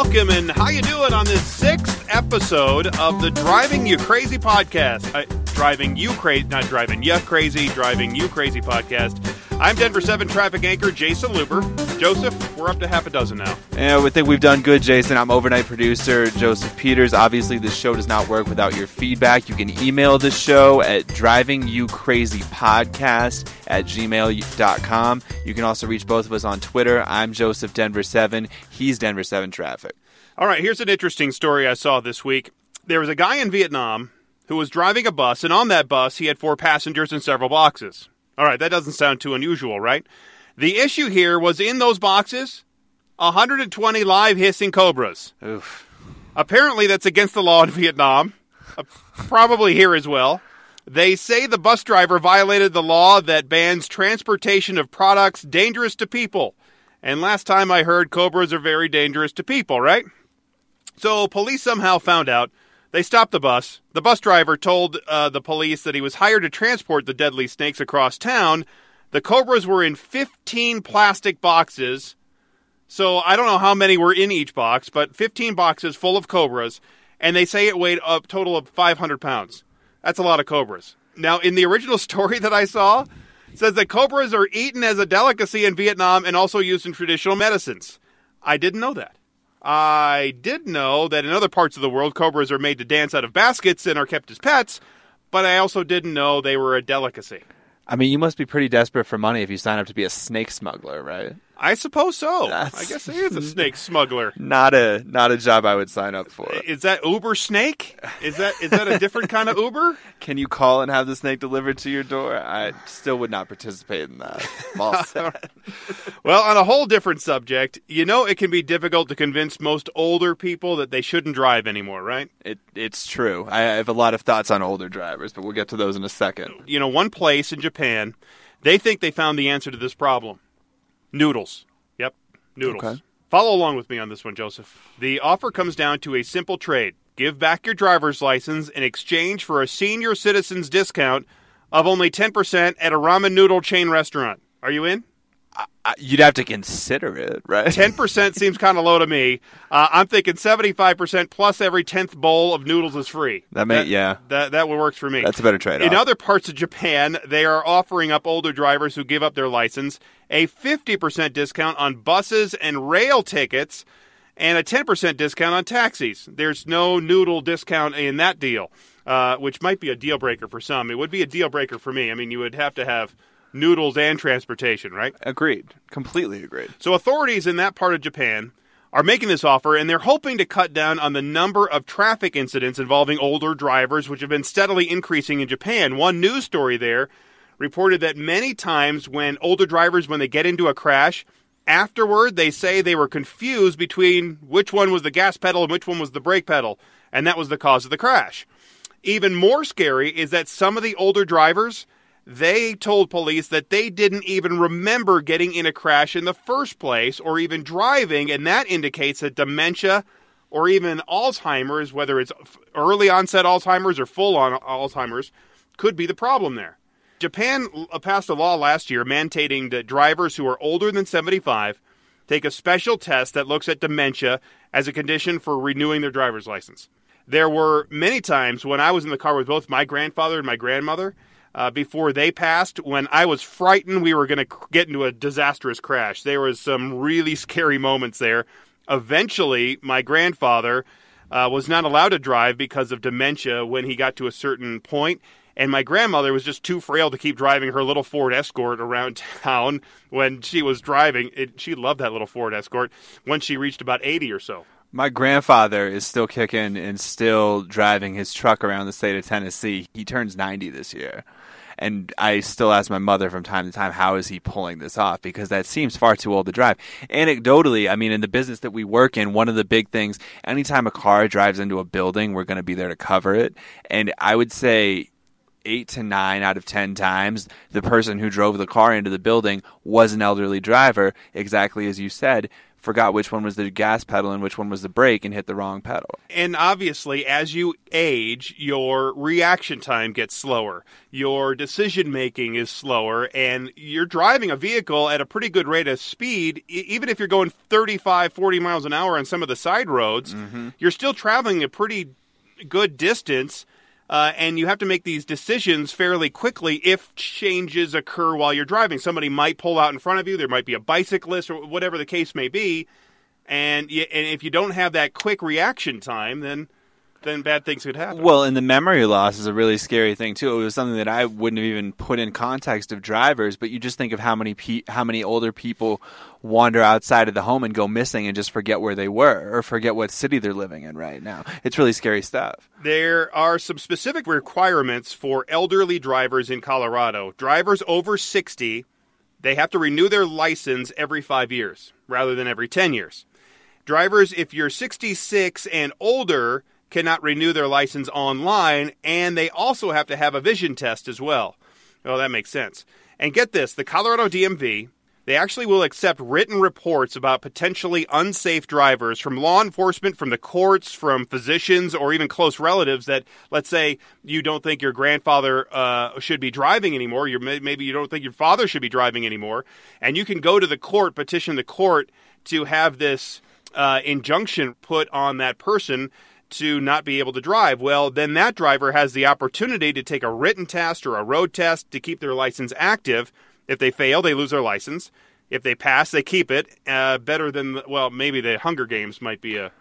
Welcome and how you doing on this sixth episode of the Driving You Crazy podcast? Uh, driving you crazy, not driving you crazy, driving you crazy podcast. I'm Denver 7 traffic anchor Jason Luber. Joseph, we're up to half a dozen now. Yeah, we think we've done good, Jason. I'm overnight producer Joseph Peters. Obviously, this show does not work without your feedback. You can email the show at drivingyoucrazypodcast at gmail.com. You can also reach both of us on Twitter. I'm Joseph Denver 7. He's Denver 7 Traffic. All right, here's an interesting story I saw this week. There was a guy in Vietnam who was driving a bus, and on that bus, he had four passengers and several boxes. All right, that doesn't sound too unusual, right? The issue here was in those boxes 120 live hissing cobras. Oof. Apparently, that's against the law in Vietnam, uh, probably here as well. They say the bus driver violated the law that bans transportation of products dangerous to people. And last time I heard, cobras are very dangerous to people, right? So police somehow found out. They stopped the bus. The bus driver told uh, the police that he was hired to transport the deadly snakes across town. The cobras were in 15 plastic boxes. So I don't know how many were in each box, but 15 boxes full of cobras. And they say it weighed a total of 500 pounds. That's a lot of cobras. Now, in the original story that I saw, says that cobras are eaten as a delicacy in Vietnam and also used in traditional medicines. I didn't know that. I did know that in other parts of the world, cobras are made to dance out of baskets and are kept as pets, but I also didn't know they were a delicacy. I mean, you must be pretty desperate for money if you sign up to be a snake smuggler, right? I suppose so. That's- I guess he is a snake smuggler. Not a not a job I would sign up for. Is that Uber Snake? Is that is that a different kind of Uber? Can you call and have the snake delivered to your door? I still would not participate in that. I'm all set. Well, on a whole different subject, you know it can be difficult to convince most older people that they shouldn't drive anymore, right? It, it's true. I have a lot of thoughts on older drivers, but we'll get to those in a second. You know, one place in Japan, they think they found the answer to this problem. Noodles. Yep, noodles. Okay. Follow along with me on this one, Joseph. The offer comes down to a simple trade. Give back your driver's license in exchange for a senior citizen's discount of only 10% at a ramen noodle chain restaurant. Are you in? You'd have to consider it, right? Ten percent seems kind of low to me. Uh, I'm thinking seventy-five percent plus every tenth bowl of noodles is free. That may- yeah. that that works for me. That's a better trade. In other parts of Japan, they are offering up older drivers who give up their license a fifty percent discount on buses and rail tickets, and a ten percent discount on taxis. There's no noodle discount in that deal, uh, which might be a deal breaker for some. It would be a deal breaker for me. I mean, you would have to have noodles and transportation, right? agreed. Completely agreed. So authorities in that part of Japan are making this offer and they're hoping to cut down on the number of traffic incidents involving older drivers which have been steadily increasing in Japan. One news story there reported that many times when older drivers when they get into a crash afterward they say they were confused between which one was the gas pedal and which one was the brake pedal and that was the cause of the crash. Even more scary is that some of the older drivers they told police that they didn't even remember getting in a crash in the first place or even driving, and that indicates that dementia or even Alzheimer's, whether it's early onset Alzheimer's or full on Alzheimer's, could be the problem there. Japan uh, passed a law last year mandating that drivers who are older than 75 take a special test that looks at dementia as a condition for renewing their driver's license. There were many times when I was in the car with both my grandfather and my grandmother uh, before they passed when I was frightened we were going to get into a disastrous crash. There was some really scary moments there. Eventually, my grandfather uh, was not allowed to drive because of dementia when he got to a certain point, and my grandmother was just too frail to keep driving her little Ford Escort around town when she was driving. It, she loved that little Ford Escort when she reached about 80 or so. My grandfather is still kicking and still driving his truck around the state of Tennessee. He turns 90 this year. And I still ask my mother from time to time, how is he pulling this off? Because that seems far too old to drive. Anecdotally, I mean, in the business that we work in, one of the big things, anytime a car drives into a building, we're going to be there to cover it. And I would say eight to nine out of ten times, the person who drove the car into the building was an elderly driver, exactly as you said. Forgot which one was the gas pedal and which one was the brake and hit the wrong pedal. And obviously, as you age, your reaction time gets slower. Your decision making is slower, and you're driving a vehicle at a pretty good rate of speed. Even if you're going 35, 40 miles an hour on some of the side roads, mm-hmm. you're still traveling a pretty good distance. Uh, and you have to make these decisions fairly quickly if changes occur while you're driving. Somebody might pull out in front of you. There might be a bicyclist or whatever the case may be. And, y- and if you don't have that quick reaction time, then then bad things could happen. Well, and the memory loss is a really scary thing too. It was something that I wouldn't have even put in context of drivers, but you just think of how many pe- how many older people wander outside of the home and go missing and just forget where they were or forget what city they're living in right now. It's really scary stuff. There are some specific requirements for elderly drivers in Colorado. Drivers over 60, they have to renew their license every five years rather than every 10 years. Drivers, if you're 66 and older, cannot renew their license online, and they also have to have a vision test as well. Well, that makes sense. And get this the Colorado DMV, they actually will accept written reports about potentially unsafe drivers from law enforcement, from the courts, from physicians, or even close relatives that, let's say, you don't think your grandfather uh, should be driving anymore. You're, maybe you don't think your father should be driving anymore. And you can go to the court, petition the court to have this uh, injunction put on that person to not be able to drive. Well, then that driver has the opportunity to take a written test or a road test to keep their license active. If they fail, they lose their license. If they pass, they keep it. Uh, better than, well, maybe the Hunger Games might be a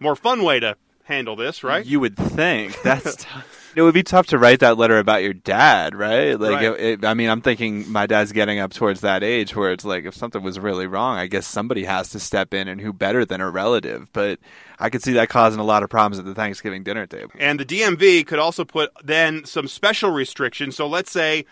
more fun way to handle this, right? You would think that's. t- it would be tough to write that letter about your dad, right? Like, Right. It, it- I mean, I'm thinking my dad's getting up towards that age where it's like, if something was really wrong, I guess somebody has to step in, and who better than a relative? But I could see that causing a lot of problems at the Thanksgiving dinner table. And the DMV could also put then some special restrictions. So let's say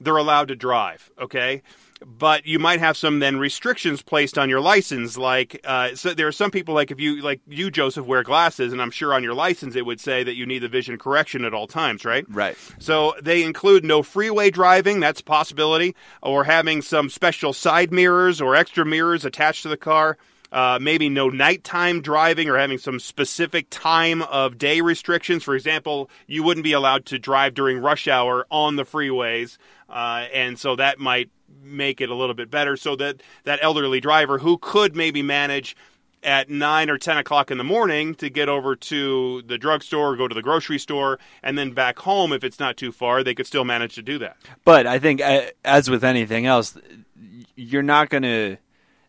they're allowed to drive, okay? But you might have some then restrictions placed on your license, like uh, so there are some people like if you like you Joseph wear glasses, and I'm sure on your license it would say that you need the vision correction at all times, right? Right. So they include no freeway driving, that's a possibility, or having some special side mirrors or extra mirrors attached to the car. Uh, maybe no nighttime driving or having some specific time of day restrictions. For example, you wouldn't be allowed to drive during rush hour on the freeways, uh, and so that might make it a little bit better. So that that elderly driver who could maybe manage at nine or ten o'clock in the morning to get over to the drugstore, go to the grocery store, and then back home if it's not too far, they could still manage to do that. But I think, uh, as with anything else, you're not going to.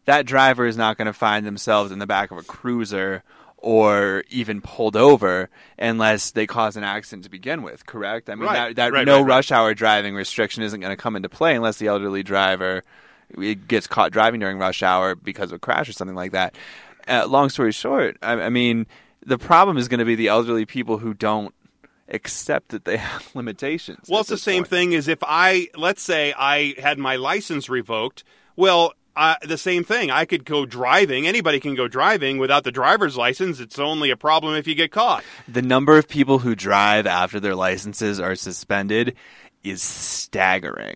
That driver is not going to find themselves in the back of a cruiser or even pulled over unless they cause an accident to begin with. Correct? I mean, Right, that, that right, no right, rush hour driving restriction isn't going to come into play unless the elderly driver gets caught driving during rush hour because of a crash or something like that. Uh, long story short, I, I mean, the problem is going to be the elderly people who don't accept that they have limitations. Well, it's the same point. thing as if I, let's say, I had my license revoked. Well, uh, the same thing. I could go driving. Anybody can go driving without the driver's license. It's only a problem if you get caught. The number of people who drive after their licenses are suspended is staggering.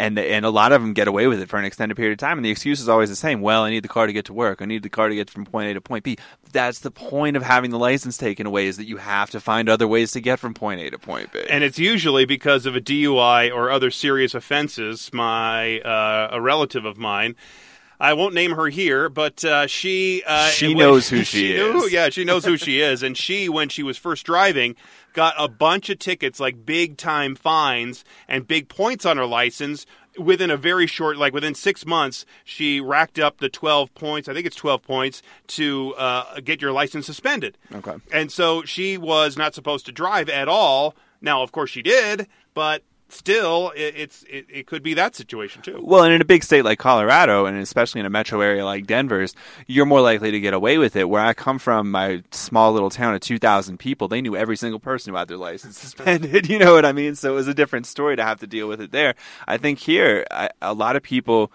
And, and a lot of them get away with it for an extended period of time. And the excuse is always the same. Well, I need the car to get to work. I need the car to get from point A to point B. That's the point of having the license taken away is that you have to find other ways to get from point A to point B. And it's usually because of a DUI or other serious offenses. My uh, a relative of mine, I won't name her here, but uh, she uh, She when- knows who she knew- is. yeah, she knows who she is, and she, when she was first driving, got a bunch of tickets, like big time fines and big points on her license. Within a very short, like within six months, she racked up the 12 points. I think it's 12 points to uh, get your license suspended. Okay. And so she was not supposed to drive at all. Now, of course, she did, but still, it, it's it, it could be that situation too. Well, and in a big state like Colorado, and especially in a metro area like Denver's, you're more likely to get away with it. Where I come from, my small little town of 2,000 people, they knew every single person who had their license suspended. You know what I mean? So it was a different story to have to deal with it there. I think here, I, a lot of people,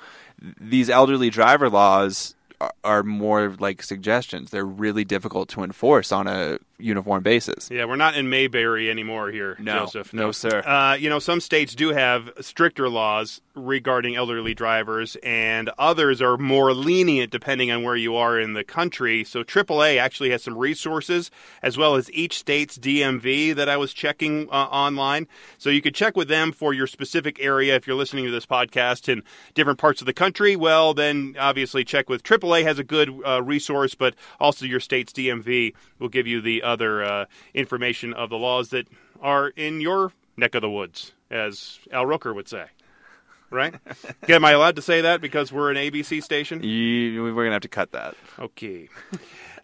these elderly driver laws are, are more like suggestions. They're really difficult to enforce on a uniform basis. Yeah, we're not in Mayberry anymore here, No, Joseph. no, sir. Uh, you know, some states do have stricter laws regarding elderly drivers, and others are more lenient depending on where you are in the country. So AAA actually has some resources, as well as each state's DMV that I was checking uh, online. So you could check with them for your specific area if you're listening to this podcast in different parts of the country. Well, then obviously check with AAA has a good uh, resource, but also your state's DMV will give you the other uh, information of the laws that are in your neck of the woods, as Al Roker would say. Right? yeah, Am I allowed to say that because we're an ABC station? You, we're gonna have to cut that. Okay.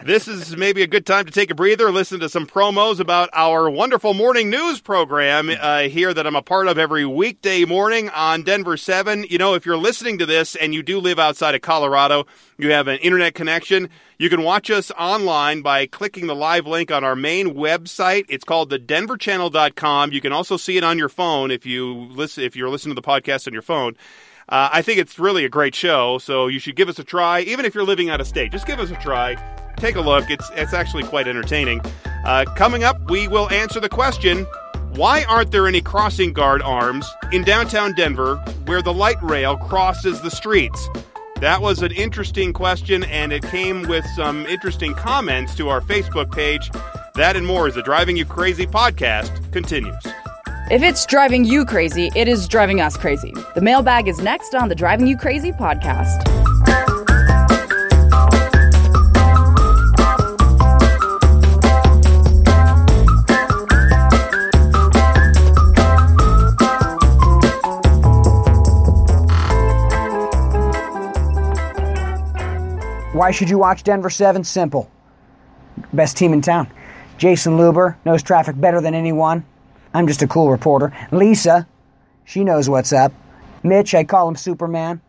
This is maybe a good time to take a breather, listen to some promos about our wonderful morning news program uh, here that I'm a part of every weekday morning on Denver 7. You know, if you're listening to this and you do live outside of Colorado, you have an internet connection, you can watch us online by clicking the live link on our main website. It's called thedenverchannel.com. You can also see it on your phone if you listen if you're listening to the podcast on your phone. Uh, I think it's really a great show, so you should give us a try. Even if you're living out of state, just give us a try. Take a look. It's it's actually quite entertaining. Uh, coming up, we will answer the question: Why aren't there any crossing guard arms in downtown Denver where the light rail crosses the streets? That was an interesting question, and it came with some interesting comments to our Facebook page. That and more as the Driving You Crazy podcast continues. If it's driving you crazy, it is driving us crazy. The mailbag is next on the Driving You Crazy podcast. Why should you watch Denver 7? Simple. Best team in town. Jason Luber knows traffic better than anyone. I'm just a cool reporter. Lisa, she knows what's up. Mitch, I call him Superman.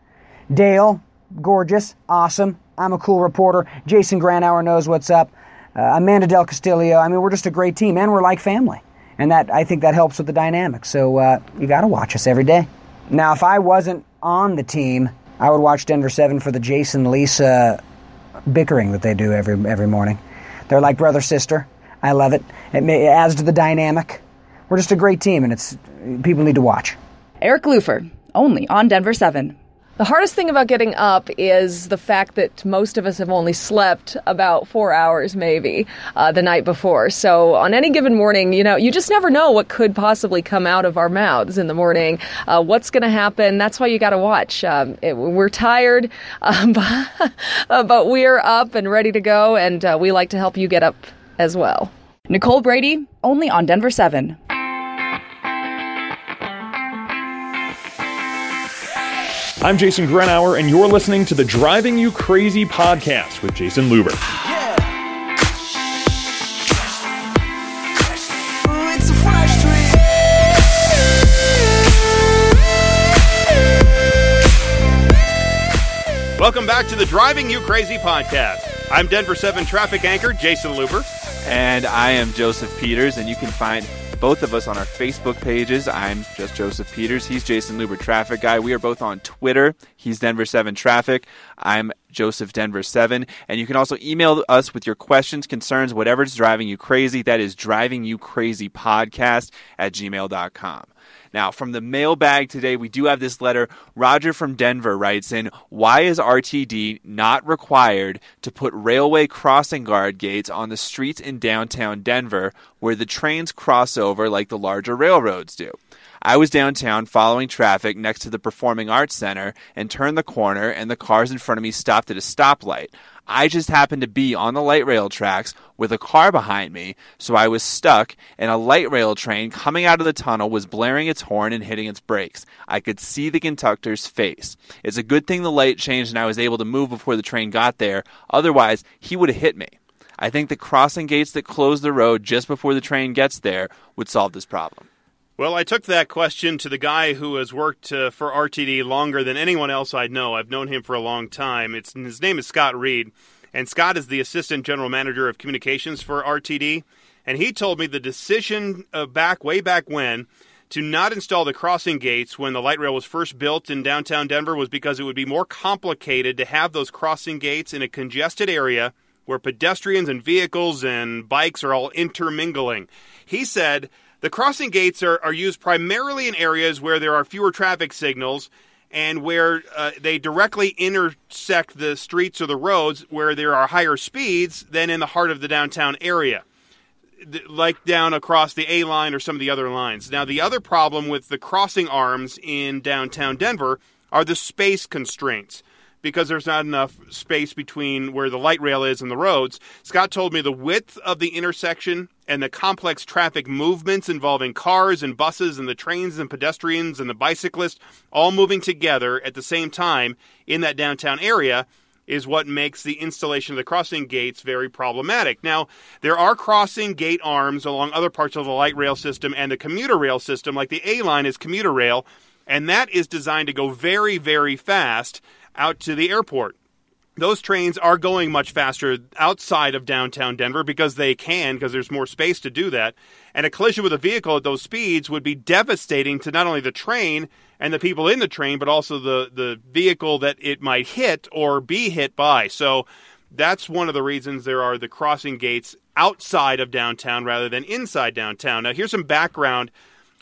Dale, gorgeous, awesome. I'm a cool reporter. Jason Gruenauer knows what's up. Uh, Amanda Del Castillo. I mean, we're just a great team, and we're like family. And that I think that helps with the dynamic. So uh, you got to watch us every day. Now, if I wasn't on the team, I would watch Denver Seven for the Jason Lisa bickering that they do every every morning. They're like brother sister. I love it. It, may, it adds to the dynamic. We're just a great team, and it's people need to watch. Eric Lubbers, only on Denver 7. The hardest thing about getting up is the fact that most of us have only slept about four hours, maybe, uh, the night before. So on any given morning, you know, you just never know what could possibly come out of our mouths in the morning. Uh, what's going to happen? That's why you got to watch. Um, it, we're tired, um, but, we're up and ready to go, and uh, we like to help you get up as well. Nicole Brady, only on Denver 7. I'm Jason Gruenauer, and you're listening to the Driving You Crazy podcast with Jason Luber. Welcome back to the Driving You Crazy podcast. I'm Denver 7 traffic anchor Jason Luber. And I am Joseph Peters, and you can find both of us on our Facebook pages. I'm just Joseph Peters. He's Jason Luber, Traffic Guy. We are both on Twitter. He's Denver 7 Traffic. I'm Joseph Denver 7. And you can also email us with your questions, concerns, whatever's driving you crazy. That is driving you crazy podcast at gmail.com. Now, from the mailbag today, we do have this letter. Roger from Denver writes in Why is RTD not required to put railway crossing guard gates on the streets in downtown Denver where the trains cross over like the larger railroads do? I was downtown following traffic next to the Performing Arts Center and turned the corner, and the cars in front of me stopped at a stoplight. I just happened to be on the light rail tracks with a car behind me, so I was stuck, and a light rail train coming out of the tunnel was blaring its horn and hitting its brakes. I could see the conductor's face. It's a good thing the light changed and I was able to move before the train got there, otherwise, he would have hit me. I think the crossing gates that close the road just before the train gets there would solve this problem. Well, I took that question to the guy who has worked uh, for RTD longer than anyone else I know. I've known him for a long time. It's, his name is Scott Reed, and Scott is the assistant general manager of communications for RTD. And he told me the decision uh, back way back when to not install the crossing gates when the light rail was first built in downtown Denver was because it would be more complicated to have those crossing gates in a congested area where pedestrians and vehicles and bikes are all intermingling. He said the crossing gates are, are used primarily in areas where there are fewer traffic signals and where uh, they directly intersect the streets or the roads where there are higher speeds than in the heart of the downtown area like down across the A line or some of the other lines. Now, the other problem with the crossing arms in downtown Denver are the space constraints because there's not enough space between where the light rail is and the roads. Scott told me the width of the intersection and the complex traffic movements involving cars and buses and the trains and pedestrians and the bicyclists all moving together at the same time in that downtown area is what makes the installation of the crossing gates very problematic. Now, there are crossing gate arms along other parts of the light rail system and the commuter rail system, like the A line is commuter rail, and that is designed to go very, very fast out to the airport. Those trains are going much faster outside of downtown Denver because they can, because there's more space to do that. And a collision with a vehicle at those speeds would be devastating to not only the train and the people in the train, but also the, the vehicle that it might hit or be hit by. So that's one of the reasons there are the crossing gates outside of downtown rather than inside downtown. Now, here's some background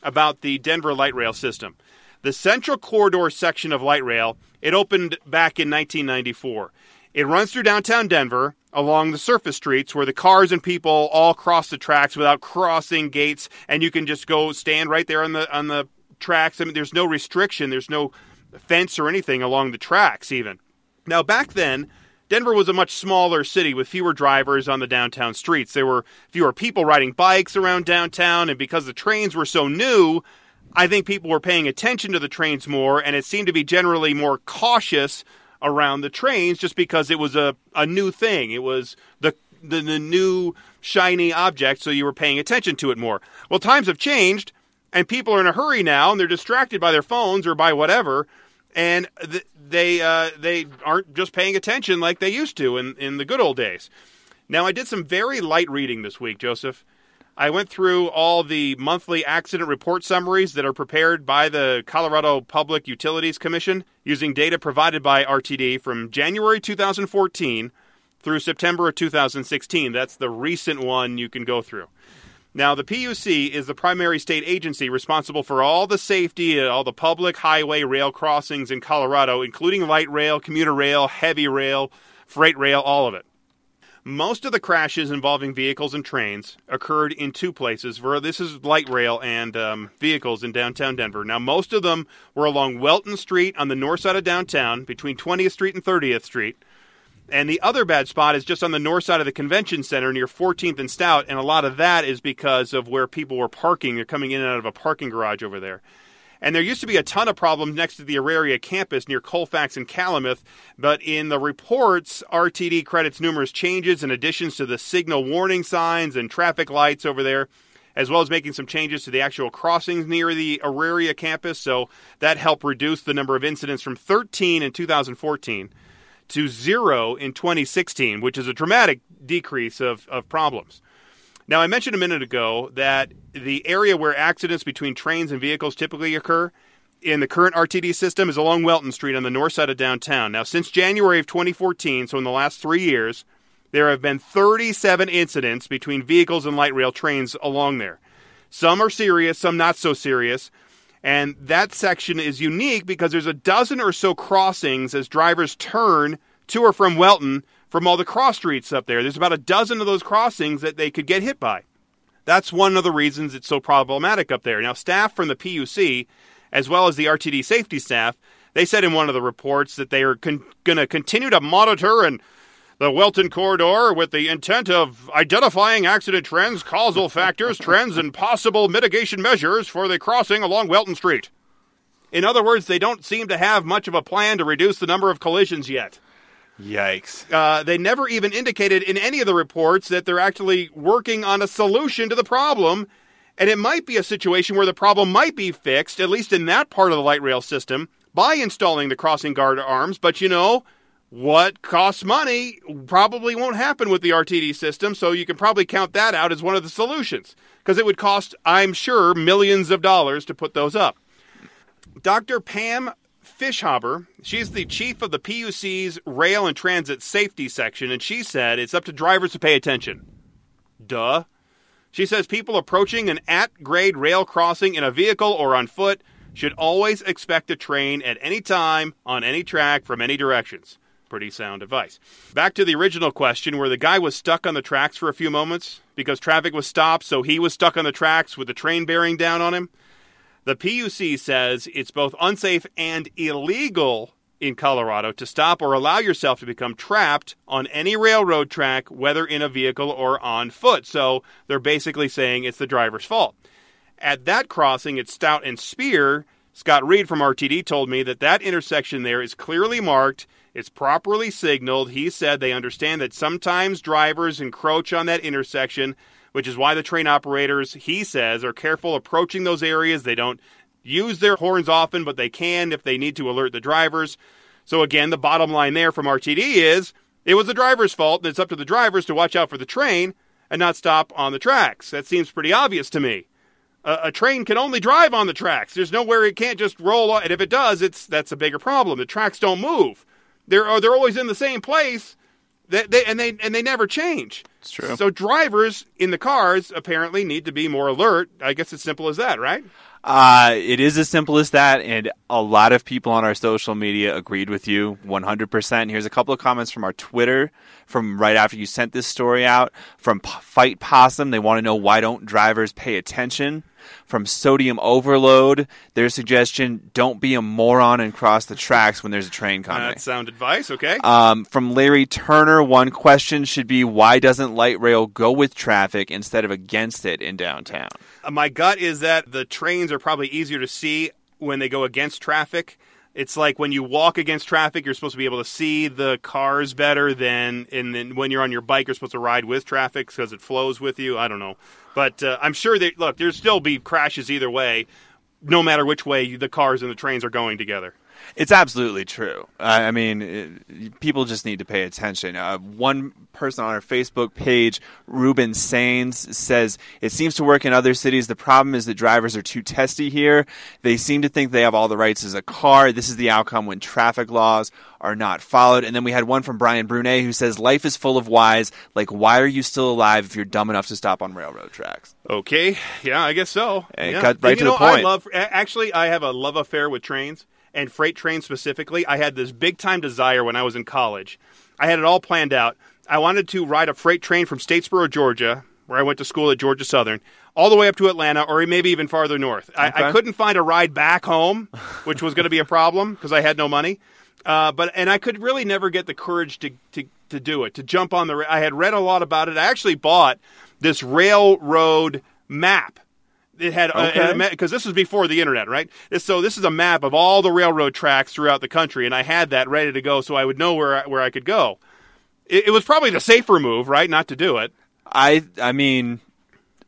about the Denver light rail system. The Central Corridor section of light rail, it opened back in 1994. It runs through downtown Denver along the surface streets where the cars and people all cross the tracks without crossing gates and you can just go stand right there on the on the tracks. I mean there's no restriction, there's no fence or anything along the tracks even. Now back then, Denver was a much smaller city with fewer drivers on the downtown streets. There were fewer people riding bikes around downtown and because the trains were so new, I think people were paying attention to the trains more, and it seemed to be generally more cautious around the trains just because it was a, a new thing. It was the, the, the new shiny object, so you were paying attention to it more. Well, times have changed, and people are in a hurry now, and they're distracted by their phones or by whatever, and th- they uh, they aren't just paying attention like they used to in, in the good old days. Now, I did some very light reading this week, Joseph. I went through all the monthly accident report summaries that are prepared by the Colorado Public Utilities Commission using data provided by RTD from January 2014 through September of 2016. That's the recent one you can go through. Now, the PUC is the primary state agency responsible for all the safety at all the public highway rail crossings in Colorado, including light rail, commuter rail, heavy rail, freight rail, all of it. Most of the crashes involving vehicles and trains occurred in two places. This is light rail and um, vehicles in downtown Denver. Now, most of them were along Welton Street on the north side of downtown, between 20th Street and 30th Street. And the other bad spot is just on the north side of the convention center near 14th and Stout, and a lot of that is because of where people were parking. They're coming in and out of a parking garage over there. And there used to be a ton of problems next to the Auraria campus near Colfax and Kalamath, but in the reports, RTD credits numerous changes and additions to the signal warning signs and traffic lights over there, as well as making some changes to the actual crossings near the Auraria campus. So that helped reduce the number of incidents from 13 in 2014 to zero in 2016, which is a dramatic decrease of, of problems. Now, I mentioned a minute ago that the area where accidents between trains and vehicles typically occur in the current RTD system is along Welton Street on the north side of downtown. Now, since January of 2014, so in the last three years, there have been 37 incidents between vehicles and light rail trains along there. Some are serious, some not so serious. And that section is unique because there's a dozen or so crossings as drivers turn to or from Welton from all the cross streets up there. There's about a dozen of those crossings that they could get hit by. That's one of the reasons it's so problematic up there. Now, staff from the PUC, as well as the RTD safety staff, they said in one of the reports that they are con- going to continue to monitor and the Welton corridor with the intent of identifying accident trends, causal factors, trends, and possible mitigation measures for the crossing along Welton Street. In other words, they don't seem to have much of a plan to reduce the number of collisions yet. Yikes. Uh, they never even indicated in any of the reports that they're actually working on a solution to the problem. And it might be a situation where the problem might be fixed, at least in that part of the light rail system, by installing the crossing guard arms. But you know, what costs money probably won't happen with the RTD system, so you can probably count that out as one of the solutions. Because it would cost, I'm sure, millions of dollars to put those up. Dr. Pam Fischhaber. She's the chief of the PUC's Rail and Transit Safety Section, and she said it's up to drivers to pay attention. Duh. She says people approaching an at grade rail crossing in a vehicle or on foot should always expect a train at any time on any track from any directions. Pretty sound advice. Back to the original question where the guy was stuck on the tracks for a few moments because traffic was stopped, so he was stuck on the tracks with the train bearing down on him. The PUC says it's both unsafe and illegal in Colorado to stop or allow yourself to become trapped on any railroad track, whether in a vehicle or on foot. So they're basically saying it's the driver's fault. At that crossing at Stout and Speer, Scott Reed from RTD told me that that intersection there is clearly marked. It's properly signaled. He said they understand that sometimes drivers encroach on that intersection, which is why the train operators, he says, are careful approaching those areas. They don't use their horns often, but they can if they need to alert the drivers. So, again, the bottom line there from RTD is it was the driver's fault, and it's up to the drivers to watch out for the train and not stop on the tracks. That seems pretty obvious to me. A, a train can only drive on the tracks. There's nowhere it can't just roll, and if it does, it's that's a bigger problem. The tracks don't move. They're they're always in the same place. They, they, and they and they never change. It's true. So drivers in the cars apparently need to be more alert. I guess it's simple as that, right? Uh, it is as simple as that, and a lot of people on our social media agreed with you 100%. Here's a couple of comments from our Twitter from right after you sent this story out. From P- Fight Possum, they want to know why don't drivers pay attention. From Sodium Overload, their suggestion: don't be a moron and cross the tracks when there's a train coming. That's sound advice. Okay. Um, from Larry Turner, one question should be why doesn't light rail go with traffic instead of against it in downtown? Uh, My gut is that the trains are probably easier to see when they go against traffic. It's like when you walk against traffic, you're supposed to be able to see the cars better than, then when you're on your bike, you're supposed to ride with traffic because it flows with you. I don't know, but uh, I'm sure that look, there'll still be crashes either way, no matter which way the cars and the trains are going together. It's absolutely true. I I mean, it, people just need to pay attention. Uh, one person on our Facebook page, Ruben Sains, says it seems to work in other cities. The problem is that drivers are too testy here. They seem to think they have all the rights as a car. This is the outcome when traffic laws are not followed. And then we had one from Brian Brunet who says life is full of whys. Like, why are you still alive if you're dumb enough to stop on railroad tracks? Okay, yeah, I guess so. Hey, yeah. cut right And to the know, I point. love. Actually, I have a love affair with trains and freight trains specifically. I had this big time desire when I was in college. I had it all planned out. I wanted to ride a freight train from Statesboro, Georgia, where I went to school at Georgia Southern, all the way up to Atlanta, or maybe even farther north. I, I couldn't find a ride back home, which was going to be a problem because I had no money. Uh, but and I could really never get the courage to, to to do it to jump on the. I had read a lot about it. I actually bought this railroad map. It had uh, Okay. because this was before the internet, right? So this is a map of all the railroad tracks throughout the country, and I had that ready to go, so I would know where I, where I could go. It, it was probably the safer move, right, not to do it. I I mean,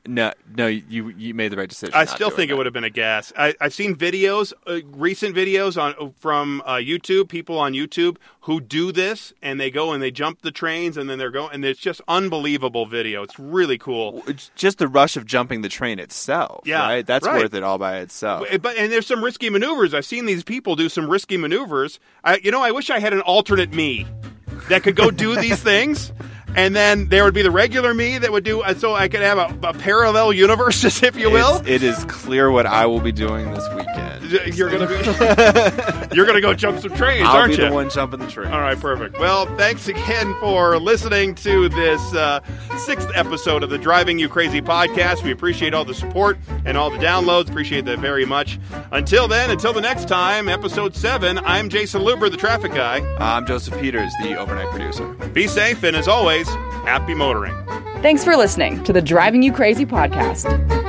no, no, you you made the right decision. I still think it would have been a gas. I, I've seen videos, uh, recent videos on from uh, YouTube, people on YouTube who do this, and they go and they jump the trains, and then they're going, and it's just unbelievable video. It's really cool. It's just the rush of jumping the train itself. Yeah, right? that's right. worth it all by itself. But and there's some risky maneuvers. I've seen these people do some risky maneuvers. I, you know, I wish I had an alternate me that could go do these things. And then there would be the regular me that would do, uh, so I could have a, a parallel universes, if you will. It's- it is clear what I will be doing this weekend. You're gonna be, you're gonna go jump some trains, I'll aren't be you? the one jumping the train. All right, perfect. Well, thanks again for listening to this uh, sixth episode of the Driving You Crazy podcast. We appreciate all the support and all the downloads. Appreciate that very much. Until then, until the next time, episode seven, I'm Jason Luber, the traffic guy. I'm Joseph Peters, the overnight producer. Be safe, and as always, happy motoring. Thanks for listening to the Driving You Crazy podcast.